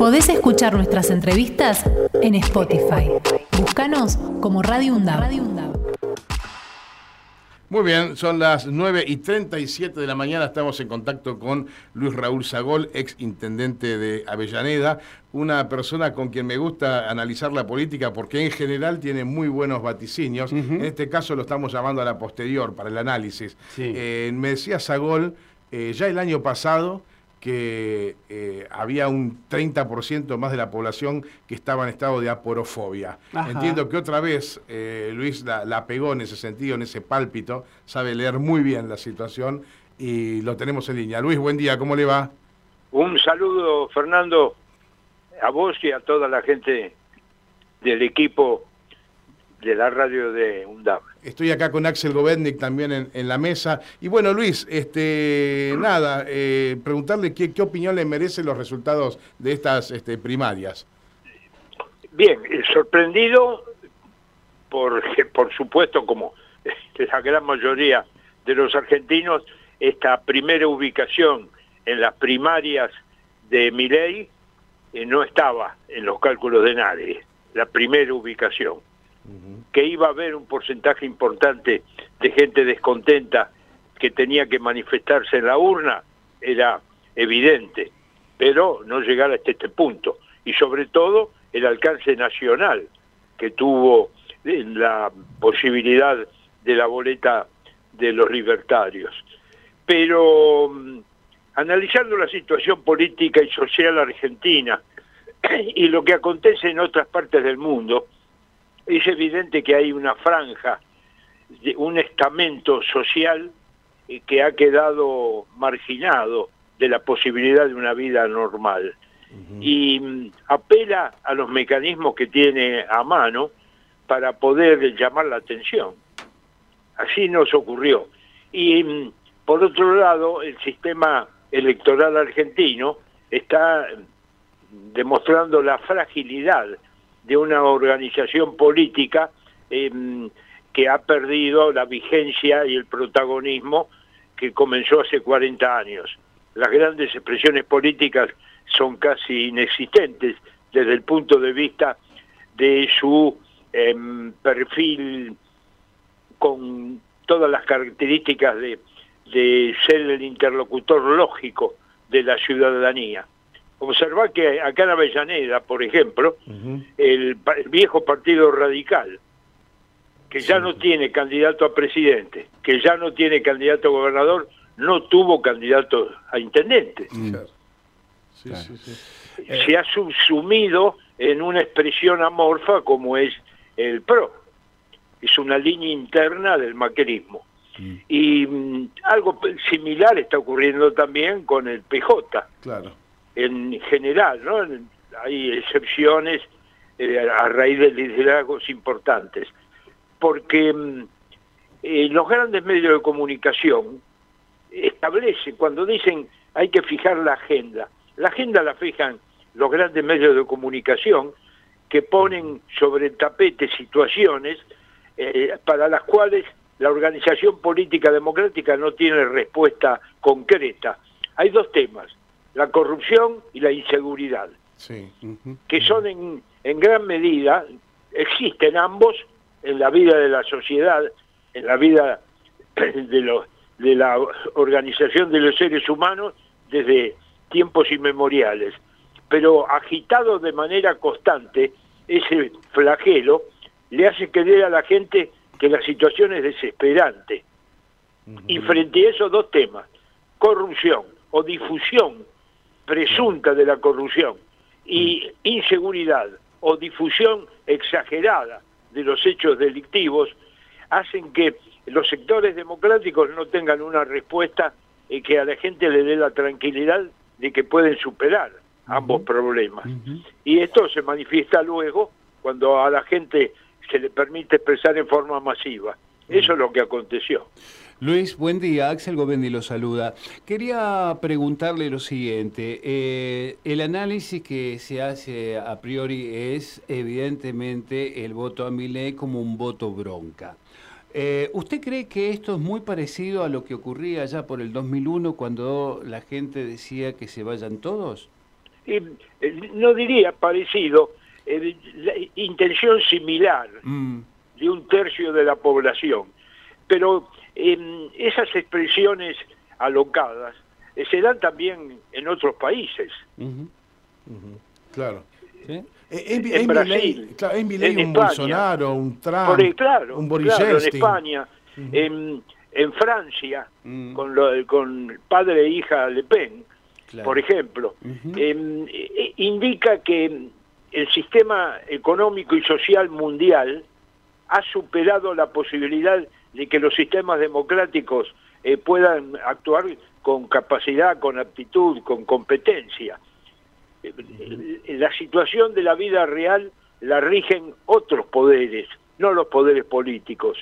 Podés escuchar nuestras entrevistas en Spotify. Búscanos como Radio UNDAB. Muy bien, son las 9 y 37 de la mañana. Estamos en contacto con Luis Raúl Zagol, ex intendente de Avellaneda, una persona con quien me gusta analizar la política porque en general tiene muy buenos vaticinios. En este caso lo estamos llamando a la posterior para el análisis. Eh, me decía Zagol, eh, ya el año pasado que eh, había un 30% más de la población que estaba en estado de aporofobia. Entiendo que otra vez eh, Luis la, pegó en ese sentido, en ese pálpito, sabe leer muy bien la situación y lo tenemos en línea. Luis, buen día, ¿cómo le va? Un saludo, Fernando, a vos y a toda la gente del equipo de la radio de UNDAP. Estoy acá con Axel Govetnik también en, la mesa. Y bueno, Luis, este, nada, eh, preguntarle qué, opinión le merecen los resultados de estas este, primarias. Bien, eh, sorprendido, por, por supuesto, como la gran mayoría de los argentinos, esta primera ubicación en las primarias de Miley eh, no estaba en los cálculos de nadie, la primera ubicación que iba a haber un porcentaje importante de gente descontenta que tenía que manifestarse en la urna, era evidente, pero no llegar hasta este punto. Y sobre todo el alcance nacional que tuvo la posibilidad de la boleta de los libertarios. Pero mm, analizando la situación política y social argentina y lo que acontece en otras partes del mundo, es evidente que hay una franja, un estamento social eh, que ha quedado marginado de la posibilidad de una vida normal. Y mm, apela a los mecanismos que tiene a mano para poder llamar la atención. Así nos ocurrió. Y mm, por otro lado, el sistema electoral argentino está demostrando la fragilidad de una organización política em, que ha perdido la vigencia y el protagonismo que comenzó hace 40 años. Las grandes expresiones políticas son casi inexistentes desde el punto de vista de su em, perfil con todas las características de, de ser el interlocutor lógico de la ciudadanía. Observar que acá en Avellaneda, por ejemplo, el, viejo Partido Radical, que ya no tiene candidato a presidente, que ya no tiene candidato a gobernador, no tuvo candidato a intendente. Mm. Se ha subsumido en una expresión amorfa como es el PRO. Es una línea interna del macrismo. Mm. Y mm, algo similar está ocurriendo también con el PJ. Claro en general, ¿no? Hay excepciones eh, a raíz de liderazgos importantes, porque mm, eh, los grandes medios de comunicación establecen, cuando dicen hay que fijar la agenda, la agenda la fijan los grandes medios de comunicación que ponen sobre el tapete situaciones eh, para las cuales la organización política democrática no tiene respuesta concreta. Hay dos temas, la corrupción y la inseguridad, que son en, en gran medida, existen ambos en la vida de la sociedad, en la vida de, los, de la organización de los seres humanos desde tiempos inmemoriales. Pero agitado de manera constante, ese flagelo le hace creer a la gente que la situación es desesperante. Y frente a esos dos temas, corrupción o difusión presunta de la corrupción y inseguridad o difusión exagerada de los hechos delictivos hacen que los sectores democráticos no tengan una respuesta y que a la gente le dé la tranquilidad de que pueden superar ambos problemas. Y esto se manifiesta luego cuando a la gente se le permite expresar en forma masiva. Eso es lo que aconteció. Luis, buen día. Axel Govendi lo saluda. Quería preguntarle lo siguiente. Eh, el análisis que se hace a priori es evidentemente el voto a ley como un voto bronca. Eh, ¿Usted cree que esto es muy parecido a lo que ocurría ya por el 2001 cuando la gente decía que se vayan todos? no diría parecido, intención similar mm. de un tercio de la población. Pero esas expresiones alocadas se dan también en otros países. Claro. en Brasil, en un Bolsonaro, un Trump, un Boris en España, en, Francia, mm. con, lo, con padre e hija Le Pen, por ejemplo, em, e, indica que el sistema económico y social mundial ha superado la posibilidad de que los sistemas democráticos eh, puedan actuar con capacidad, con aptitud, con competencia. La situación de la vida real la rigen otros poderes, no los poderes políticos.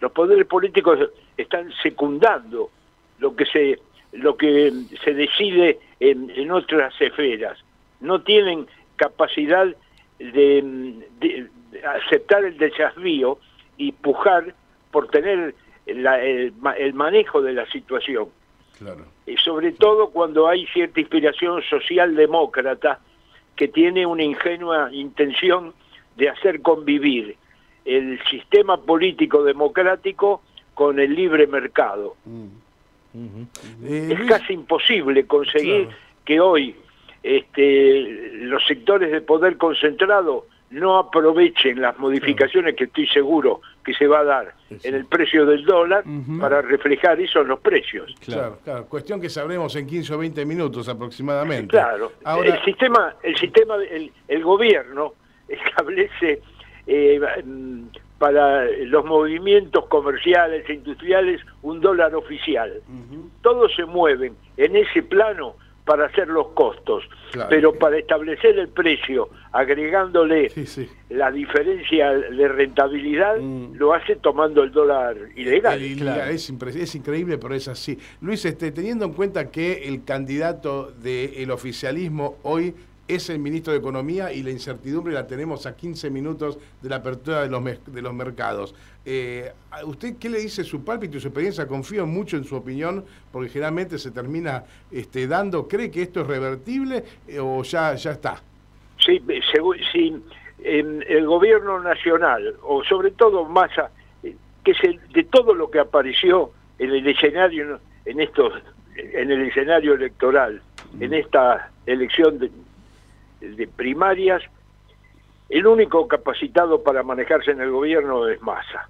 Los poderes políticos están secundando lo que se, lo que se decide en, en otras esferas. No tienen capacidad de, aceptar el desafío y pujar por tener el, manejo de la situación. Y sobre todo cuando hay cierta inspiración socialdemócrata que tiene una ingenua intención de hacer convivir el sistema político democrático con el libre mercado. Mm. es casi imposible conseguir que hoy este, los sectores de poder concentrado no aprovechen las modificaciones que estoy seguro que se va a dar en el precio del dólar para reflejar eso en los precios. Claro, claro, cuestión que sabremos en 15 o 20 minutos aproximadamente. Claro, el sistema, el sistema, el, gobierno establece eh, para los movimientos comerciales e industriales un dólar oficial. Todos se mueven en ese plano para hacer los costos, pero para establecer el precio, agregándole la diferencia de rentabilidad, mm. lo hace tomando el dólar ilegal. es, es, increíble, pero es así. Luis, este, teniendo en cuenta que el candidato del oficialismo hoy es el ministro de Economía y la incertidumbre la tenemos a 15 minutos de la apertura de los, de los mercados. Eh, ¿Usted qué le dice su pálpito y su experiencia? Confío mucho en su opinión, porque generalmente se termina este, dando. ¿Cree que esto es revertible eh, o ya, ya está? Sí, sí en el gobierno nacional, o sobre todo Massa, que es de todo lo que apareció en el escenario en estos en el escenario electoral en esta elección de, de primarias, el único capacitado para manejarse en el gobierno es Massa,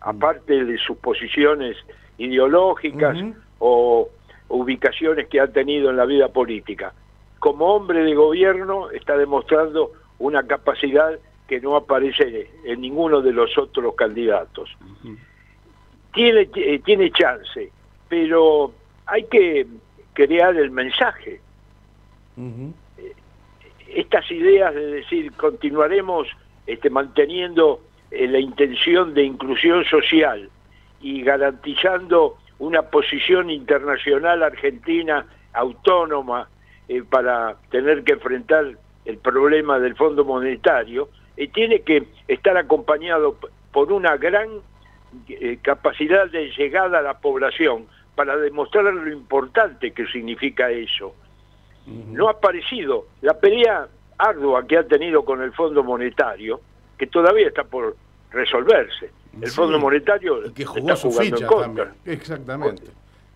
aparte de sus posiciones ideológicas o ubicaciones que ha tenido en la vida política. Como hombre de gobierno está demostrando una capacidad que no aparece en ninguno de los otros candidatos. tiene, eh, tiene chance, pero hay que crear el mensaje estas ideas de decir continuaremos este, manteniendo eh, la intención de inclusión social y garantizando una posición internacional argentina autónoma eh, para tener que enfrentar el problema del Fondo Monetario, eh, tiene que estar acompañado por una gran capacidad de llegada a la población para demostrar lo importante que significa eso no ha aparecido. La pelea ardua que ha tenido con el Fondo Monetario, que todavía está por resolverse. El Fondo Monetario que está jugando en contra. Exactamente.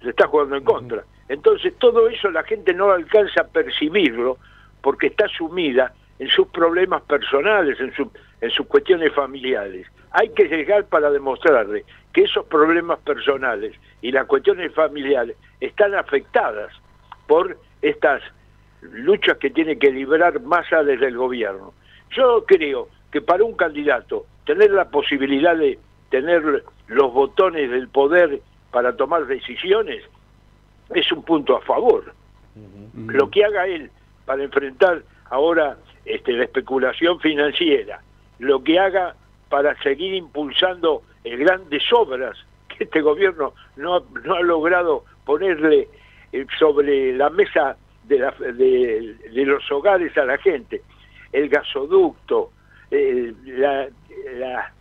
Se está jugando en contra. Entonces todo eso la gente no alcanza a percibirlo porque está sumida en sus problemas personales, en, su, en sus cuestiones familiares. Hay que llegar para demostrarle que esos problemas personales y las cuestiones familiares están afectadas por estas luchas que tiene que librar Massa desde el gobierno. Yo creo que para un candidato tener la posibilidad de tener los botones del poder para tomar decisiones es un punto a favor. Lo que haga él para enfrentar ahora este, la especulación financiera, lo que haga para seguir impulsando grandes obras que este gobierno no, no ha logrado ponerle eh, sobre la mesa de, de, los hogares a la gente, el gasoducto, eh, la, la,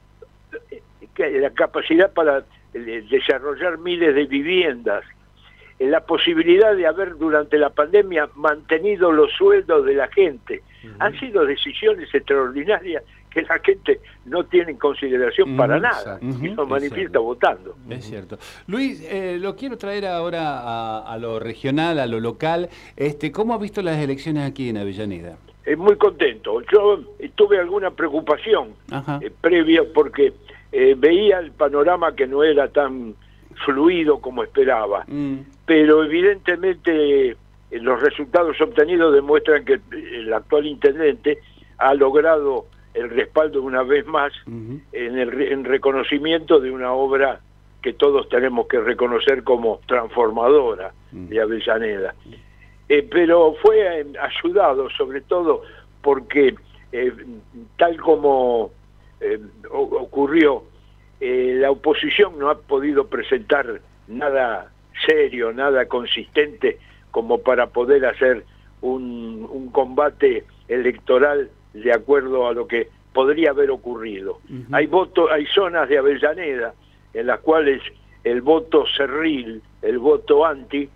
la, capacidad para eh, desarrollar miles de viviendas, la posibilidad de haber durante la pandemia mantenido los sueldos de la gente. Han sido decisiones extraordinarias que la gente no tiene en consideración para nada y lo manifiesta votando. Es cierto. Luis, eh, lo quiero traer ahora a, lo regional, a lo local. Este, ¿Cómo ha visto las elecciones aquí en Avellaneda? Es muy contento. Yo tuve alguna preocupación eh, previa porque eh, veía el panorama que no era tan fluido como esperaba. Mm. Pero evidentemente los resultados obtenidos demuestran que el actual intendente ha logrado el respaldo una vez más en el en reconocimiento de una obra que todos tenemos que reconocer como transformadora de Avellaneda. Eh, pero fue ayudado sobre todo porque eh, tal como eh, ocurrió, la oposición no ha podido presentar nada serio, nada consistente como para poder hacer un, un combate electoral de acuerdo a lo que podría haber ocurrido. Hay votos, hay zonas de Avellaneda en las cuales el voto cerril, el voto anti,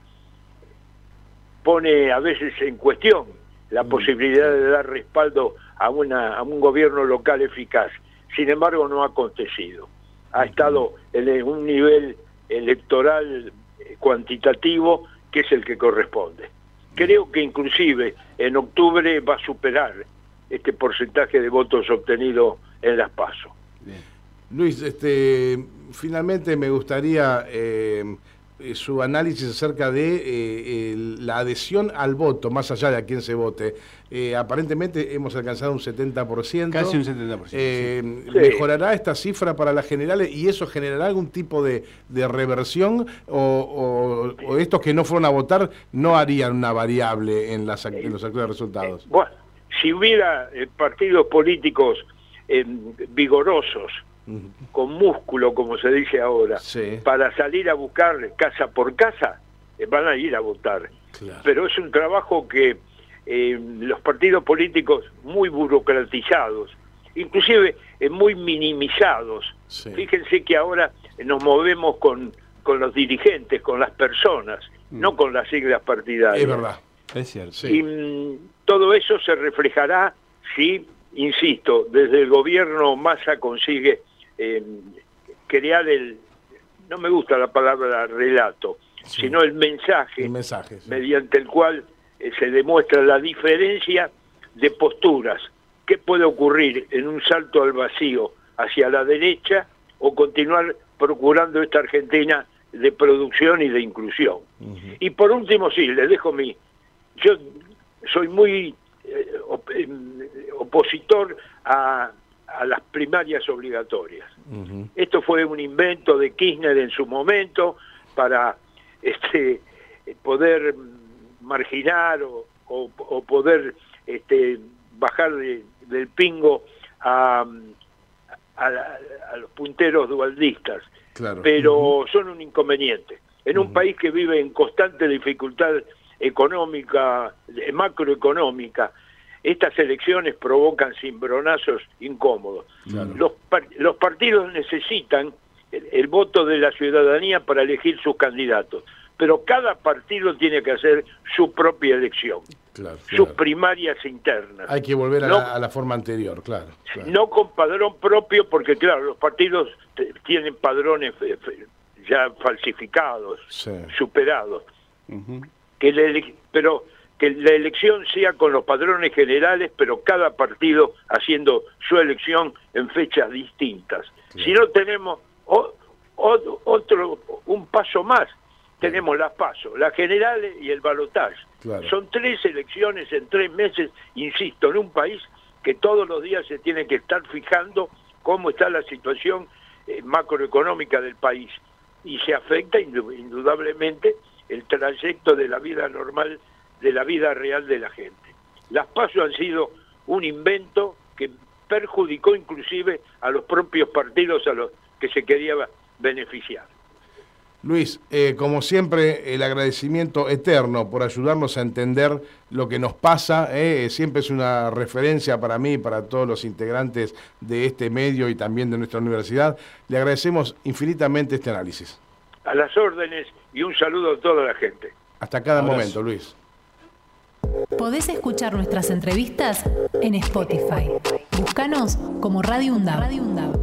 pone a veces en cuestión la mm, posibilidad de dar respaldo a, una, a un gobierno local eficaz. Sin embargo, no ha acontecido. Ha estado en un nivel electoral cuantitativo que es el que corresponde. Creo que inclusive en octubre va a superar este porcentaje de votos obtenido en las PASO. Luis, este, finalmente me gustaría eh, eh, su análisis acerca de eh, la adhesión al voto, más allá de a quién se vote. aparentemente hemos alcanzado un 70%. Casi un 70%. ¿Mejorará esta cifra para las generales y eso generará algún tipo de, reversión o, estos que no fueron a votar no harían una variable en, las, en los actuales resultados? Bueno si hubiera eh, partidos políticos eh, vigorosos, con músculo, como se dice ahora, para salir a buscar casa por casa, eh, van a ir a votar. Pero es un trabajo que los partidos políticos muy burocratizados, inclusive muy minimizados, fíjense que ahora nos movemos con, con los dirigentes, con las personas, no mm. con las siglas partidarias. Es verdad, es cierto. Y todo eso se reflejará si, insisto, desde el gobierno Massa consigue eh, crear el, no me gusta la palabra relato, sino el mensaje, mediante el cual eh, se demuestra la diferencia de posturas. ¿Qué puede ocurrir en un salto al vacío hacia la derecha o continuar procurando esta Argentina de producción y de inclusión? Y por último, sí, le dejo mi... Yo soy muy eh, em, opositor a, las primarias obligatorias. Esto fue un invento de Kirchner en su momento para este, poder marginar o, poder este, bajar del pingo a, los punteros dualdistas. Pero son un inconveniente. En un país que vive en constante dificultad económica, macroeconómica, estas elecciones provocan cimbronazos incómodos. Los, los partidos necesitan el, voto de la ciudadanía para elegir sus candidatos, pero cada partido tiene que hacer su propia elección, sus primarias internas. Hay que volver a, la, forma anterior, claro, No con padrón propio, porque claro, los partidos tienen padrones eh, ya falsificados, superados que pero que la elección sea con los padrones generales, pero cada partido haciendo su elección en fechas distintas. Si no tenemos otro, un paso más, tenemos las pasos, las generales y el balotaje. Son tres elecciones en tres meses, insisto, en un país que todos los días se tiene que estar fijando cómo está la situación eh, macroeconómica del país y se afecta indudablemente el trayecto de la vida normal, de la vida real de la gente. Las pasos han sido un invento que perjudicó inclusive a los propios partidos a los que se quería beneficiar. Luis, eh, como siempre, el agradecimiento eterno por ayudarnos a entender lo que nos pasa. Eh, siempre es una referencia para mí y para todos los integrantes de este medio y también de nuestra universidad. Le agradecemos infinitamente este análisis. A las órdenes y un saludo a toda la gente. Hasta cada momento, Luis. Podés escuchar nuestras entrevistas en Spotify. Búscanos como Radio UNDAV.